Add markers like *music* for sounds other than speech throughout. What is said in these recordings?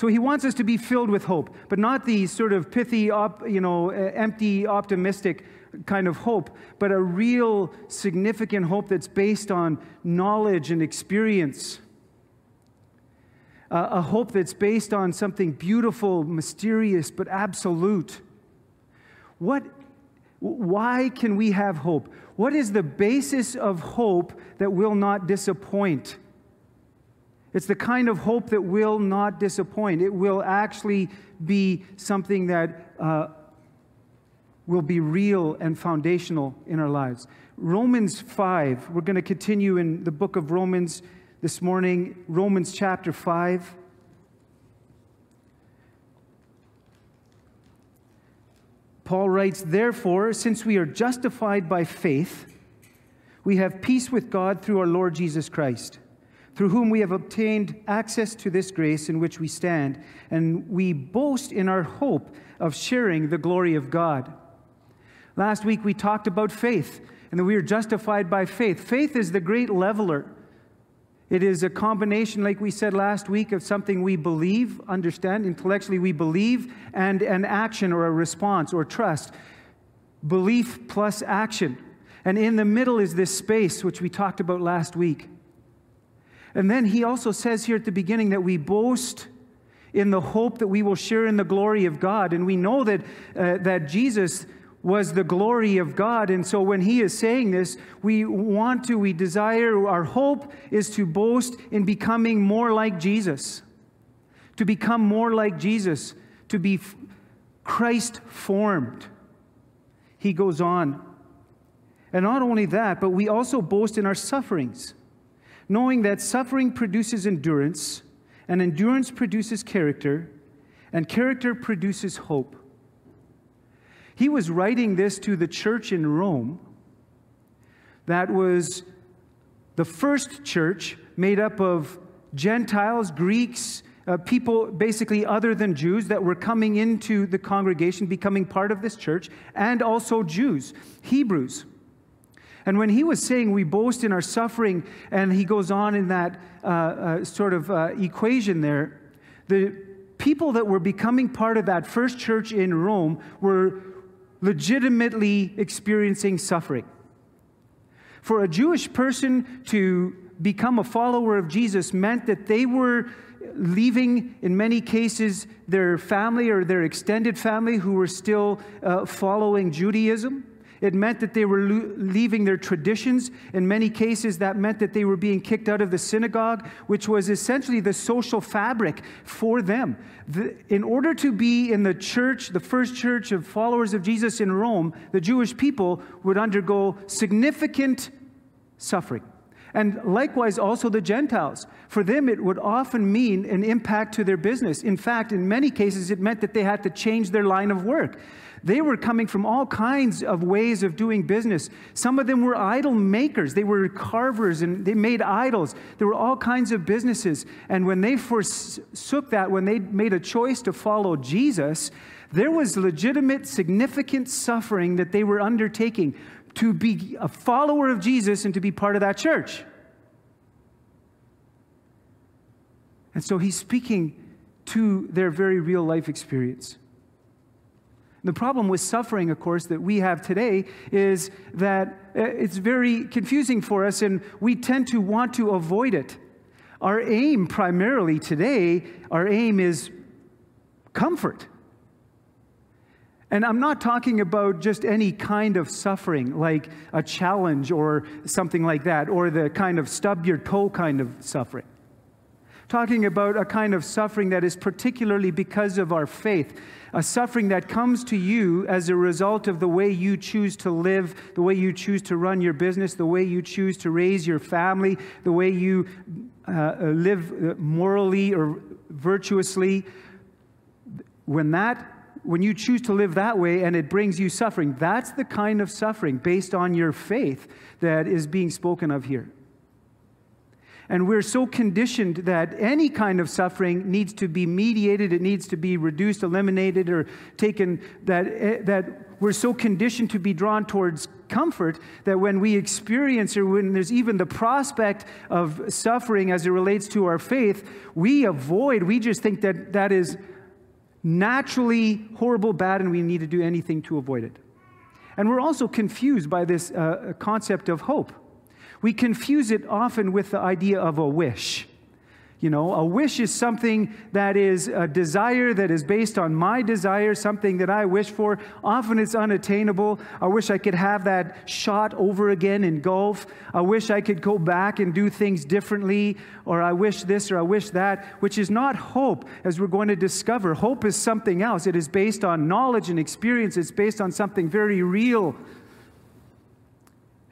So he wants us to be filled with hope, but not the sort of pithy, op, you know, empty, optimistic kind of hope, but a real significant hope that's based on knowledge and experience. Uh, a hope that's based on something beautiful, mysterious, but absolute. What, why can we have hope? What is the basis of hope that will not disappoint? It's the kind of hope that will not disappoint. It will actually be something that uh, will be real and foundational in our lives. Romans 5, we're going to continue in the book of Romans this morning, Romans chapter 5. Paul writes, Therefore, since we are justified by faith, we have peace with God through our Lord Jesus Christ through whom we have obtained access to this grace in which we stand, and we boast in our hope of sharing the glory of God. Last week we talked about faith and that we are justified by faith. Faith is the great leveler. It is a combination, like we said last week, of something we believe, understand, intellectually we believe, and an action or a response or trust. Belief plus action. And in the middle is this space, which we talked about last week. And then he also says here at the beginning that we boast in the hope that we will share in the glory of God. And we know that, uh, that Jesus was the glory of God. And so when he is saying this, we want to, we desire, our hope is to boast in becoming more like Jesus, to become more like Jesus, to be Christ formed. He goes on. And not only that, but we also boast in our sufferings knowing that suffering produces endurance, and endurance produces character, and character produces hope. He was writing this to the church in Rome that was the first church made up of Gentiles, Greeks, uh, people basically other than Jews that were coming into the congregation, becoming part of this church, and also Jews, Hebrews. And when he was saying we boast in our suffering, and he goes on in that uh, uh, sort of uh, equation there, the people that were becoming part of that first church in Rome were legitimately experiencing suffering. For a Jewish person to become a follower of Jesus meant that they were leaving, in many cases, their family or their extended family who were still uh, following Judaism. It meant that they were lo- leaving their traditions. In many cases, that meant that they were being kicked out of the synagogue, which was essentially the social fabric for them. The, in order to be in the church, the first church of followers of Jesus in Rome, the Jewish people would undergo significant suffering. And likewise, also the Gentiles. For them, it would often mean an impact to their business. In fact, in many cases, it meant that they had to change their line of work. They were coming from all kinds of ways of doing business. Some of them were idol makers, they were carvers and they made idols. There were all kinds of businesses. And when they forsook that, when they made a choice to follow Jesus, there was legitimate, significant suffering that they were undertaking to be a follower of Jesus and to be part of that church. And so he's speaking to their very real life experience. The problem with suffering, of course, that we have today is that uh, it's very confusing for us and we tend to want to avoid it. Our aim, primarily today, our aim is comfort. And I'm not talking about just any kind of suffering, like a challenge or something like that, or the kind of stub your toe kind of suffering. Talking about a kind of suffering that is particularly because of our faith a suffering that comes to you as a result of the way you choose to live, the way you choose to run your business, the way you choose to raise your family, the way you uh, uh live uh, morally or virtuously. When that when you choose to live that way and it brings you suffering, that's the kind of suffering based on your faith that is being spoken of here. And we're so conditioned that any kind of suffering needs to be mediated, it needs to be reduced, eliminated, or taken, that, eh, that we're so conditioned to be drawn towards comfort that when we experience or when there's even the prospect of suffering as it relates to our faith, we avoid, we just think that that is naturally horrible, bad, and we need to do anything to avoid it. And we're also confused by this uh, concept of hope. We confuse it often with the idea of a wish. You know, a wish is something that is a desire that is based on my desire, something that I wish for. Often it's unattainable. I wish I could have that shot over again in golf. I wish I could go back and do things differently, or I wish this or I wish that, which is not hope, as we're going to discover. Hope is something else. It is based on knowledge and experience, it's based on something very real.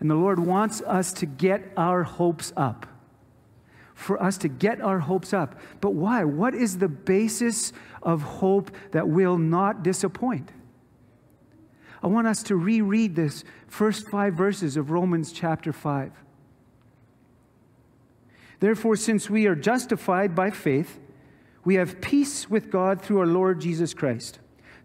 And the Lord wants us to get our hopes up for us to get our hopes up. But why? What is the basis of hope that will not disappoint? I want us to reread this first five verses of Romans chapter 5. Therefore, since we are justified by faith, we have peace with God through our Lord Jesus Christ,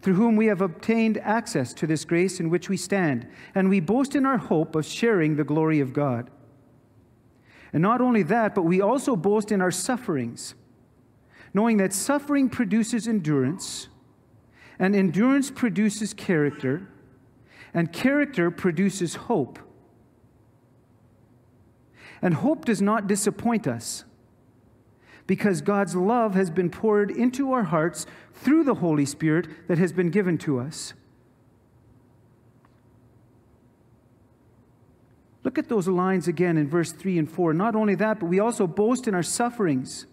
through whom we have obtained access to this grace in which we stand, and we boast in our hope of sharing the glory of God. And not only that, but we also boast in our sufferings, knowing that suffering produces endurance, and endurance produces character, and character produces hope. And hope does not disappoint us because God's love has been poured into our hearts through the Holy Spirit that has been given to us. Look at those lines again in verse 3 and 4. Not only that, but we also boast in our sufferings,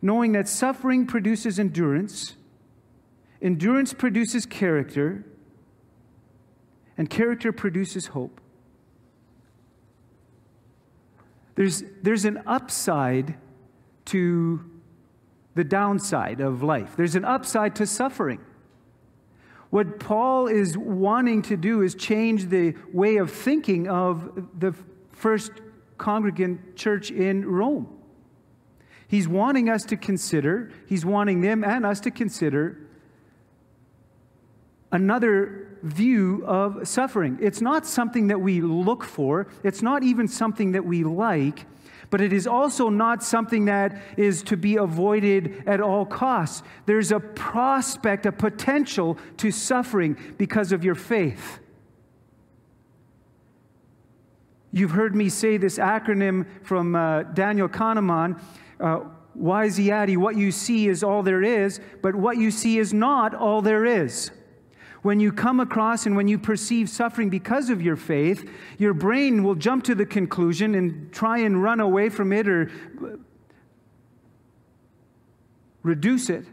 knowing that suffering produces endurance, endurance produces character, and character produces hope. There's, there's an upside to the downside of life, there's an upside to suffering. What Paul is wanting to do is change the way of thinking of the first congregant church in Rome. He's wanting us to consider, he's wanting them and us to consider another view of suffering. It's not something that we look for, it's not even something that we like, but it is also not something that is to be avoided at all costs. There's a prospect, a potential to suffering because of your faith. You've heard me say this acronym from uh, Daniel Kahneman. Uh, Wysiati, what you see is all there is, but what you see is not all there is when you come across and when you perceive suffering because of your faith, your brain will jump to the conclusion and try and run away from it or reduce it.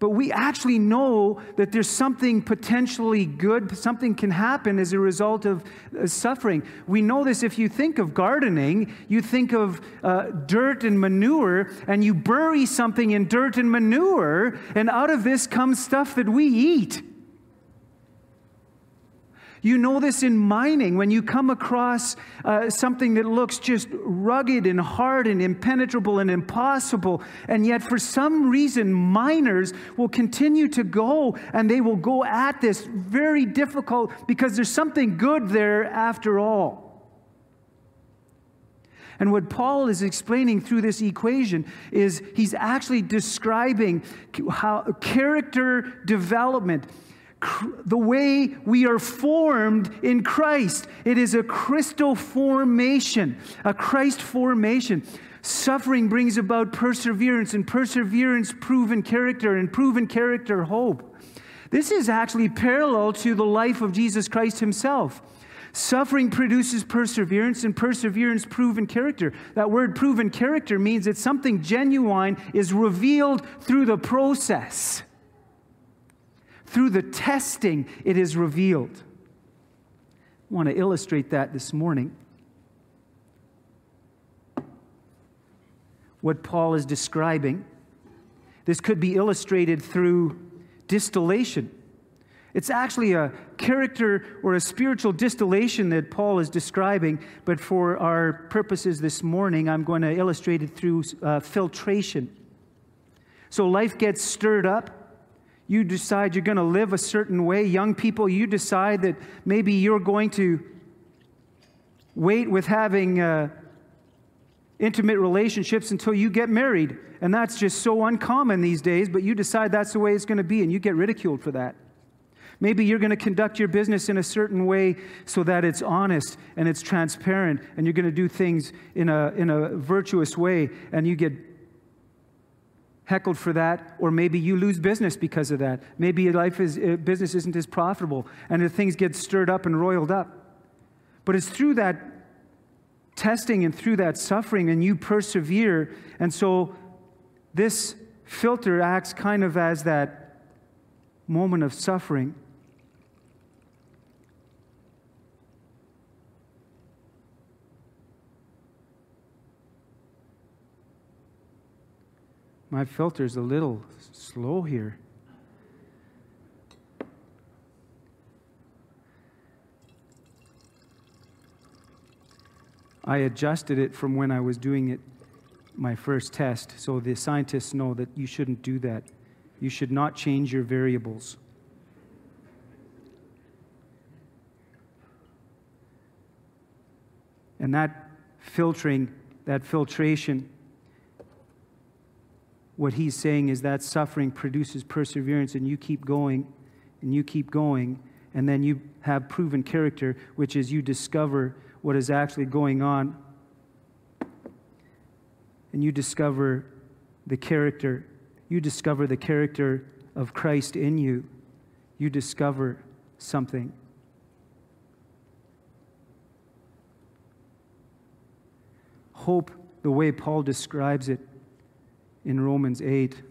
But we actually know that there's something potentially good, something can happen as a result of uh, suffering. We know this if you think of gardening, you think of uh, dirt and manure, and you bury something in dirt and manure, and out of this comes stuff that we eat. You know this in mining when you come across uh, something that looks just rugged and hard and impenetrable and impossible, and yet for some reason miners will continue to go and they will go at this very difficult because there's something good there after all. And what Paul is explaining through this equation is he's actually describing how character development the way we are formed in Christ. It is a crystal formation, a Christ formation. Suffering brings about perseverance, and perseverance, proven character, and proven character, hope. This is actually parallel to the life of Jesus Christ himself. Suffering produces perseverance, and perseverance, proven character. That word proven character means that something genuine is revealed through the process. Through the testing, it is revealed. I want to illustrate that this morning. What Paul is describing. This could be illustrated through distillation. It's actually a character or a spiritual distillation that Paul is describing, but for our purposes this morning, I'm going to illustrate it through uh, filtration. So life gets stirred up. You decide you're going to live a certain way. Young people, you decide that maybe you're going to wait with having uh, intimate relationships until you get married. And that's just so uncommon these days, but you decide that's the way it's going to be, and you get ridiculed for that. Maybe you're going to conduct your business in a certain way so that it's honest and it's transparent, and you're going to do things in a, in a virtuous way, and you get heckled for that, or maybe you lose business because of that. Maybe your life is, uh, business isn't as profitable, and the things get stirred up and roiled up. But it's through that testing and through that suffering, and you persevere. And so this filter acts kind of as that moment of suffering. My filter's a little slow here. I adjusted it from when I was doing it my first test. So the scientists know that you shouldn't do that. You should not change your variables. And that filtering, that filtration, what he's saying is that suffering produces perseverance, and you keep going, and you keep going, and then you have proven character, which is you discover what is actually going on, and you discover the character. You discover the character of Christ in you. You discover something. Hope, the way Paul describes it, in Romans 8.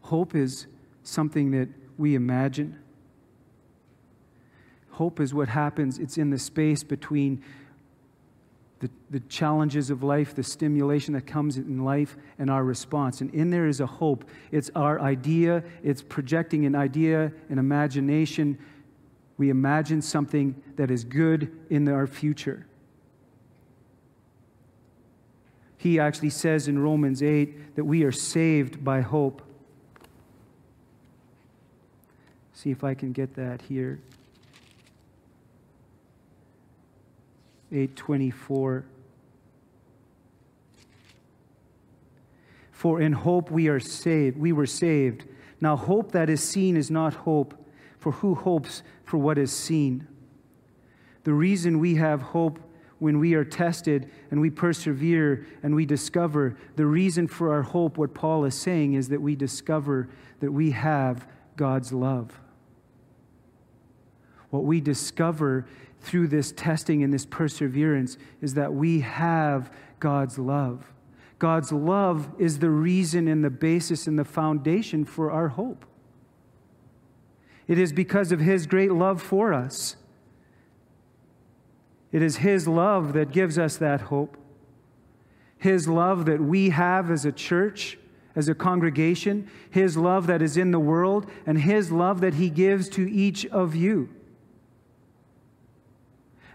Hope is something that we imagine. Hope is what happens, it's in the space between the, the challenges of life, the stimulation that comes in life, and our response. And in there is a hope. It's our idea, it's projecting an idea, an imagination. We imagine something that is good in our future. He actually says in Romans 8 that we are saved by hope. See if I can get that here. 824. For in hope we are saved. We were saved. Now, hope that is seen is not hope, for who hopes for what is seen? The reason we have hope when we are tested and we persevere and we discover the reason for our hope, what Paul is saying is that we discover that we have God's love. What we discover through this testing and this perseverance is that we have God's love. God's love is the reason and the basis and the foundation for our hope. It is because of His great love for us it is His love that gives us that hope. His love that we have as a church, as a congregation, His love that is in the world, and His love that He gives to each of you.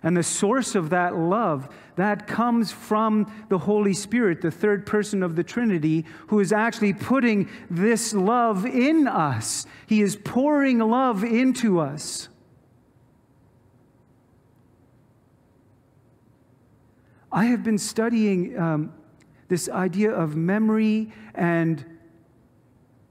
And the source of that love, that comes from the Holy Spirit, the third person of the Trinity, who is actually putting this love in us. He is pouring love into us. I have been studying um, this idea of memory and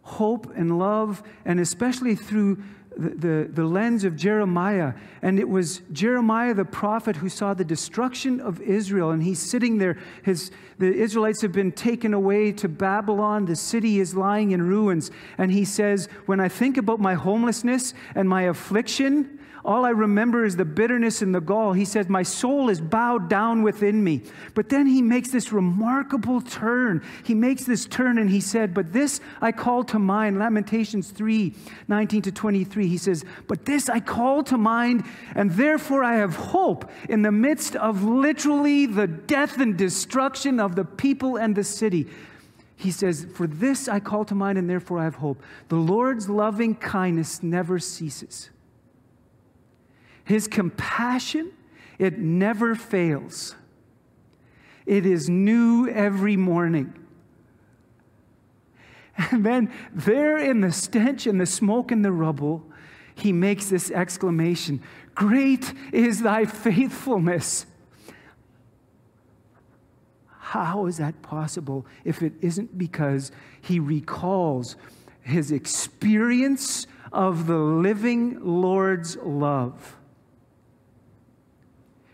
hope and love, and especially through the, the, the, lens of Jeremiah. And it was Jeremiah the prophet who saw the destruction of Israel. And he's sitting there. His, the Israelites have been taken away to Babylon. The city is lying in ruins. And he says, When I think about my homelessness and my affliction, all I remember is the bitterness and the gall. He says, My soul is bowed down within me. But then he makes this remarkable turn. He makes this turn and he said, But this I call to mind. Lamentations 3 19 to 23. He says, But this I call to mind, and therefore I have hope in the midst of literally the death and destruction of the people and the city. he says, For this I call to mind, and therefore I have hope. The Lord's loving kindness never ceases, His compassion, it never fails. It is new every morning. And then, there in the stench and the smoke and the rubble, he makes this exclamation Great is thy faithfulness. How is that possible if it isn't because he recalls his experience of the living Lord's love?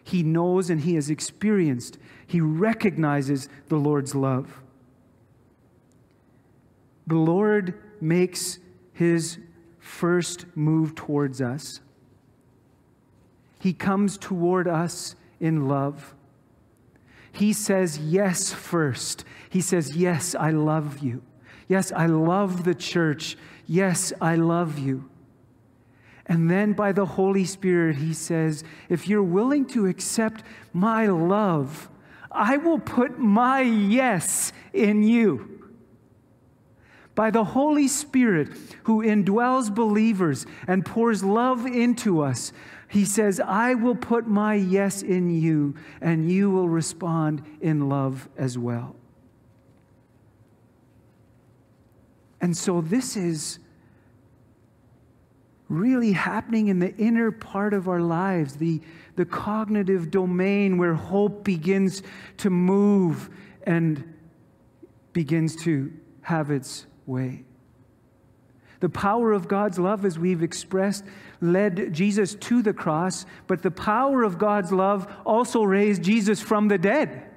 He knows and he has experienced, he recognizes the Lord's love. The Lord makes his first move towards us. He comes toward us in love. He says yes first. He says, Yes, I love you. Yes, I love the church. Yes, I love you. And then by the Holy Spirit, he says, If you're willing to accept my love, I will put my yes in you. By the Holy Spirit, who indwells believers and pours love into us, he says, I will put my yes in you, and you will respond in love as well. And so this is really happening in the inner part of our lives, the, the cognitive domain where hope begins to move and begins to have its way. The power of God's love, as we've expressed, led Jesus to the cross, but the power of God's love also raised Jesus from the dead.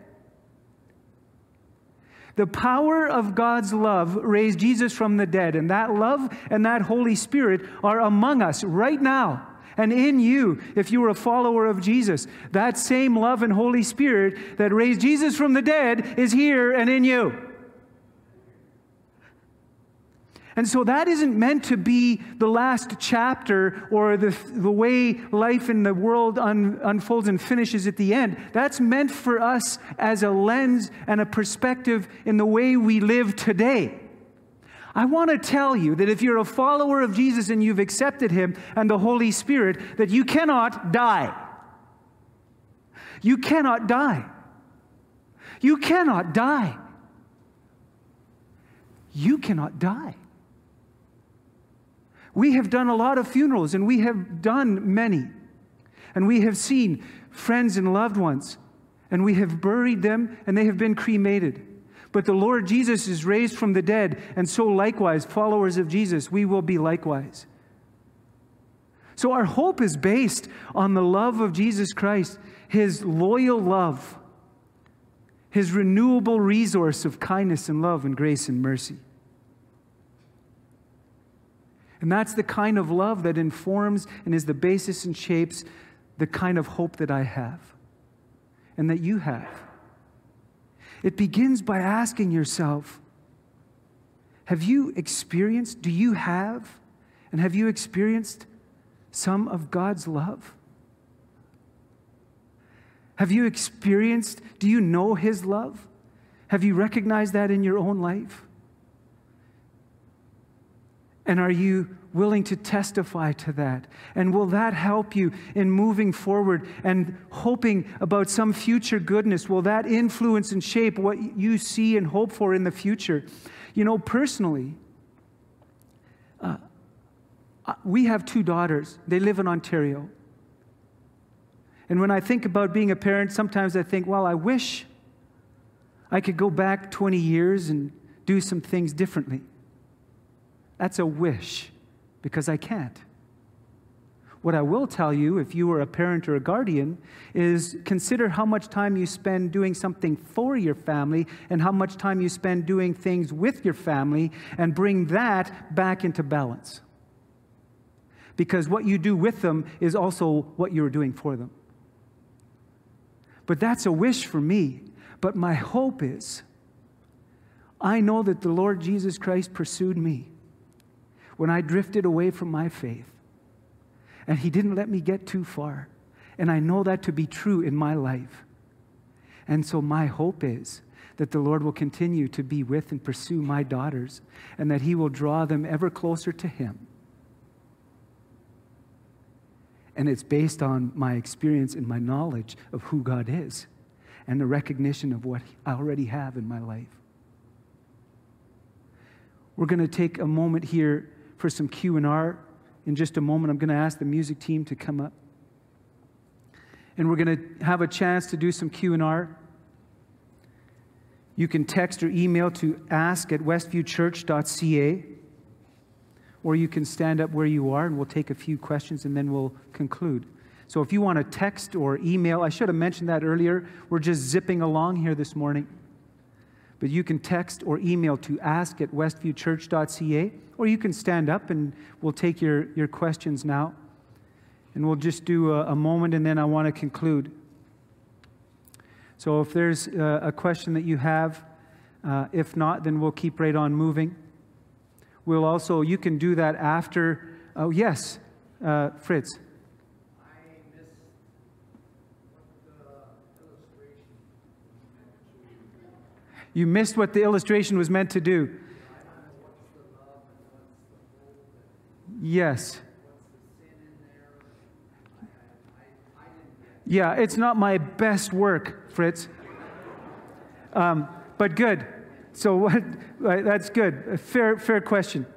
The power of God's love raised Jesus from the dead, and that love and that Holy Spirit are among us right now. And in you, if you are a follower of Jesus, that same love and Holy Spirit that raised Jesus from the dead is here and in you. And so that isn't meant to be the last chapter or the, the way life in the world un, unfolds and finishes at the end. That's meant for us as a lens and a perspective in the way we live today. I want to tell you that if you're a follower of Jesus and you've accepted Him and the Holy Spirit, that you cannot die. You cannot die. You cannot die. You cannot die. We have done a lot of funerals, and we have done many. And we have seen friends and loved ones, and we have buried them, and they have been cremated. But the Lord Jesus is raised from the dead, and so likewise, followers of Jesus, we will be likewise. So our hope is based on the love of Jesus Christ, his loyal love, his renewable resource of kindness and love and grace and mercy. And that's the kind of love that informs and is the basis and shapes the kind of hope that I have and that you have. It begins by asking yourself Have you experienced, do you have, and have you experienced some of God's love? Have you experienced, do you know His love? Have you recognized that in your own life? And are you willing to testify to that? And will that help you in moving forward and hoping about some future goodness? Will that influence and shape what you see and hope for in the future? You know, personally, uh, we have two daughters. They live in Ontario. And when I think about being a parent, sometimes I think, well, I wish I could go back 20 years and do some things differently. That's a wish because I can't. What I will tell you, if you are a parent or a guardian, is consider how much time you spend doing something for your family and how much time you spend doing things with your family and bring that back into balance. Because what you do with them is also what you're doing for them. But that's a wish for me. But my hope is I know that the Lord Jesus Christ pursued me when I drifted away from my faith. And He didn't let me get too far. And I know that to be true in my life. And so my hope is that the Lord will continue to be with and pursue my daughters, and that He will draw them ever closer to Him. And it's based on my experience and my knowledge of who God is and the recognition of what I already have in my life. We're going to take a moment here for some Q&R. In just a moment, I'm going to ask the music team to come up. And we're going to have a chance to do some Q&R. You can text or email to ask at westviewchurch.ca, or you can stand up where you are and we'll take a few questions and then we'll conclude. So if you want to text or email, I should have mentioned that earlier. We're just zipping along here this morning. But you can text or email to ask at westviewchurch.ca, or you can stand up and we'll take your, your questions now. And we'll just do a, a moment and then I want to conclude. So if there's a, a question that you have, uh, if not, then we'll keep right on moving. We'll also, you can do that after. Oh, yes, uh, Fritz. You missed what the illustration was meant to do. Yes. Yeah, it's not my best work, Fritz. Um, but good. So *laughs* what, that's good. fair, fair question.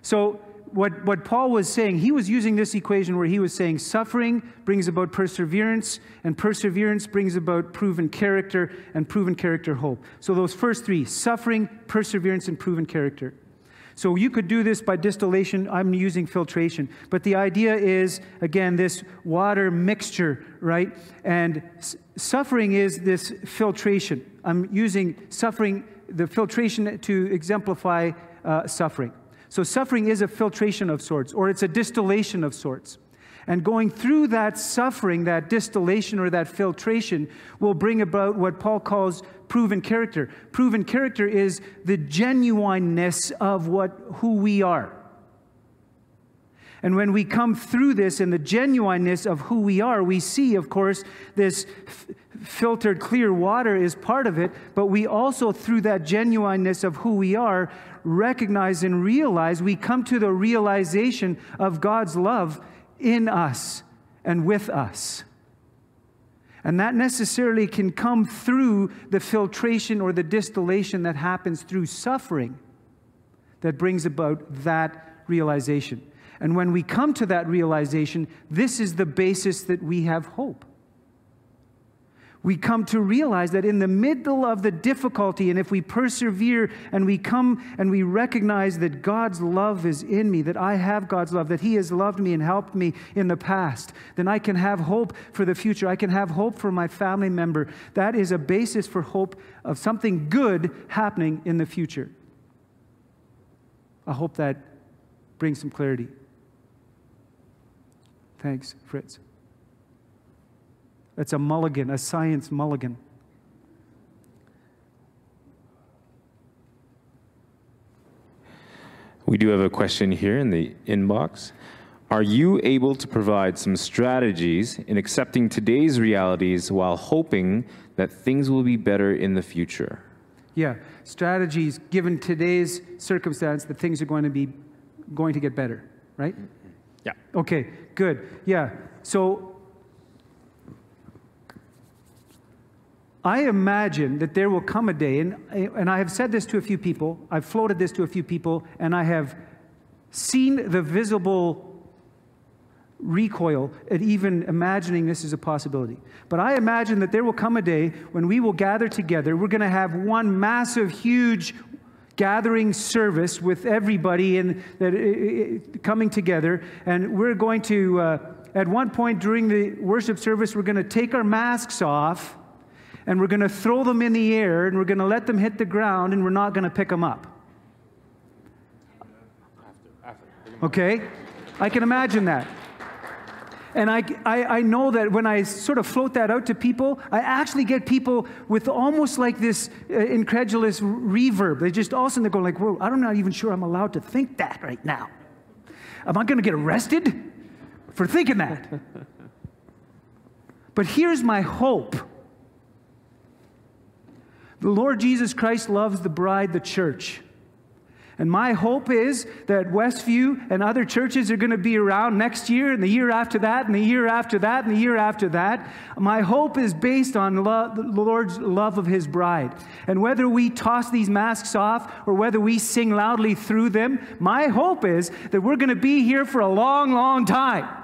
So what, what Paul was saying, he was using this equation where he was saying suffering brings about perseverance, and perseverance brings about proven character, and proven character hope. So those first three suffering, perseverance, and proven character. So you could do this by distillation. I'm using filtration. But the idea is, again, this water mixture, right? And s- suffering is this filtration. I'm using suffering, the filtration to exemplify uh, suffering. So suffering is a filtration of sorts, or it's a distillation of sorts. And going through that suffering, that distillation or that filtration, will bring about what Paul calls proven character. Proven character is the genuineness of what, who we are. And when we come through this and the genuineness of who we are, we see, of course, this f- filtered clear water is part of it, but we also, through that genuineness of who we are, recognize and realize, we come to the realization of God's love in us and with us. And that necessarily can come through the filtration or the distillation that happens through suffering that brings about that realization. And when we come to that realization, this is the basis that we have hope we come to realize that in the middle of the difficulty, and if we persevere and we come and we recognize that God's love is in me, that I have God's love, that He has loved me and helped me in the past, then I can have hope for the future. I can have hope for my family member. That is a basis for hope of something good happening in the future. I hope that brings some clarity. Thanks, Fritz. It's a mulligan, a science mulligan. We do have a question here in the inbox. Are you able to provide some strategies in accepting today's realities while hoping that things will be better in the future? Yeah, strategies given today's circumstance that things are going to be going to get better, right? Yeah. Okay, good. Yeah. So I imagine that there will come a day, and, and I have said this to a few people, I've floated this to a few people, and I have seen the visible recoil at even imagining this is a possibility. But I imagine that there will come a day when we will gather together. We're going to have one massive, huge gathering service with everybody and that, coming together, and we're going to, uh, at one point during the worship service, we're going to take our masks off and we're going to throw them in the air and we're going to let them hit the ground and we're not going to pick them up. Okay? I can imagine that. And I, I, I, know that when I sort of float that out to people, I actually get people with almost like this uh, incredulous reverb. They just all of a sudden they're going like, "Whoa! I'm not even sure I'm allowed to think that right now. Am I going to get arrested for thinking that?" *laughs* but here's my hope The Lord Jesus Christ loves the bride, the church. And my hope is that Westview and other churches are going to be around next year and the year after that and the year after that and the year after that. My hope is based on love, the Lord's love of His bride. And whether we toss these masks off or whether we sing loudly through them, my hope is that we're going to be here for a long, long time.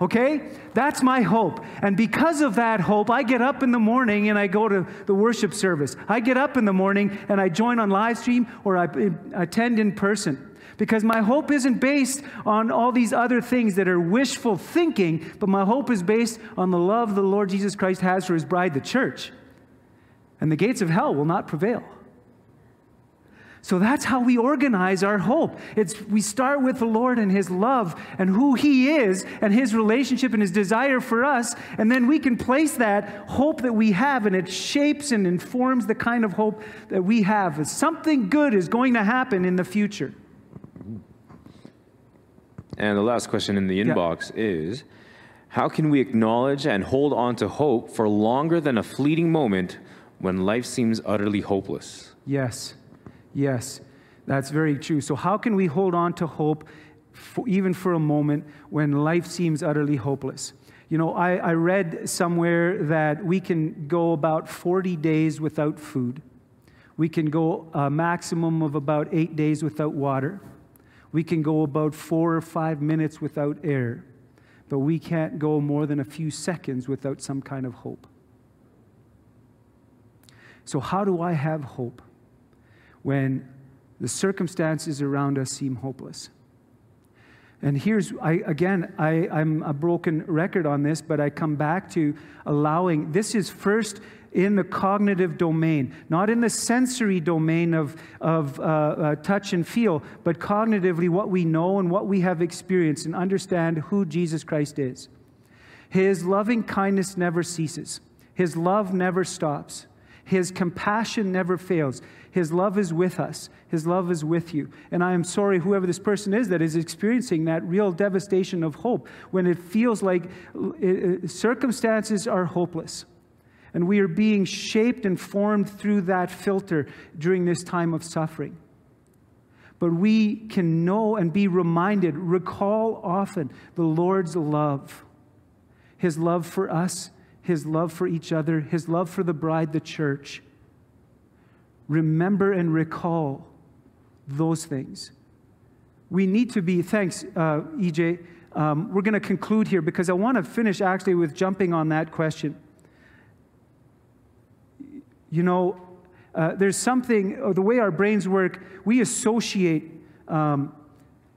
Okay? That's my hope. And because of that hope, I get up in the morning and I go to the worship service. I get up in the morning and I join on live stream or I attend in person. Because my hope isn't based on all these other things that are wishful thinking, but my hope is based on the love the Lord Jesus Christ has for his bride, the church. And the gates of hell will not prevail. So that's how we organize our hope. It's we start with the Lord and his love and who he is and his relationship and his desire for us and then we can place that hope that we have and it shapes and informs the kind of hope that we have. Something good is going to happen in the future. And the last question in the inbox yeah. is how can we acknowledge and hold on to hope for longer than a fleeting moment when life seems utterly hopeless? Yes. Yes, that's very true. So, how can we hold on to hope for, even for a moment when life seems utterly hopeless? You know, I, I read somewhere that we can go about 40 days without food. We can go a maximum of about eight days without water. We can go about four or five minutes without air. But we can't go more than a few seconds without some kind of hope. So, how do I have hope? When the circumstances around us seem hopeless. And here's, I, again, I, I'm a broken record on this, but I come back to allowing, this is first in the cognitive domain, not in the sensory domain of, of uh, uh, touch and feel, but cognitively what we know and what we have experienced and understand who Jesus Christ is. His loving kindness never ceases, His love never stops, His compassion never fails. His love is with us. His love is with you. And I am sorry, whoever this person is that is experiencing that real devastation of hope when it feels like circumstances are hopeless. And we are being shaped and formed through that filter during this time of suffering. But we can know and be reminded, recall often the Lord's love. His love for us, His love for each other, His love for the bride, the church remember and recall those things. We need to be, thanks, uh, EJ. Um, we're going to conclude here because I want to finish actually with jumping on that question. You know, uh, there's something, uh, the way our brains work, we associate. Um,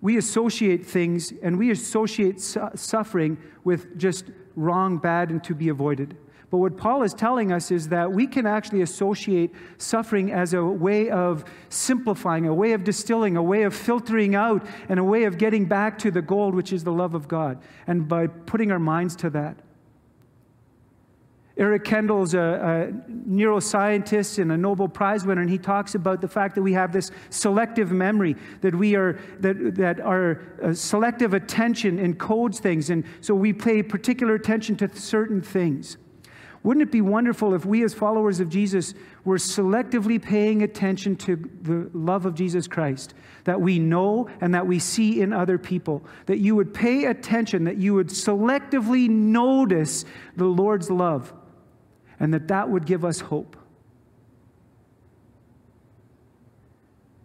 we associate things and we associate su- suffering with just wrong, bad, and to be avoided. But what Paul is telling us is that we can actually associate suffering as a way of simplifying, a way of distilling, a way of filtering out, and a way of getting back to the gold, which is the love of God. And by putting our minds to that. Eric Kandel's a, a, neuroscientist and a Nobel Prize winner, and he talks about the fact that we have this selective memory, that we are that that our uh, selective attention encodes things, and so we pay particular attention to certain things. Wouldn't it be wonderful if we, as followers of Jesus, were selectively paying attention to the love of Jesus Christ that we know and that we see in other people? That you would pay attention, that you would selectively notice the Lord's love, and that that would give us hope.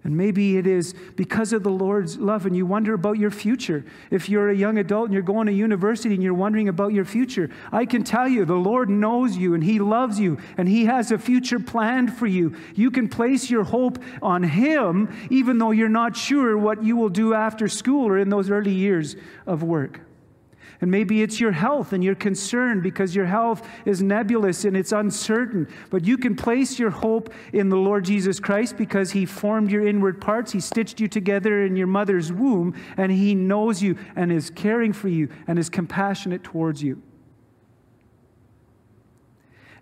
And maybe it is because of the Lord's love, and you wonder about your future. If you're a young adult and you're going to university and you're wondering about your future, I can tell you the Lord knows you and He loves you and He has a future planned for you. You can place your hope on Him, even though you're not sure what you will do after school or in those early years of work. And maybe it's your health and you're concerned because your health is nebulous and it's uncertain. But you can place your hope in the Lord Jesus Christ because He formed your inward parts. He stitched you together in your mother's womb and He knows you and is caring for you and is compassionate towards you.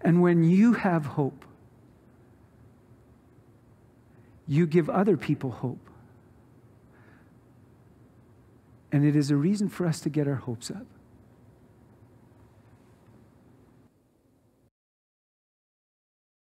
And when you have hope, you give other people hope. And it is a reason for us to get our hopes up.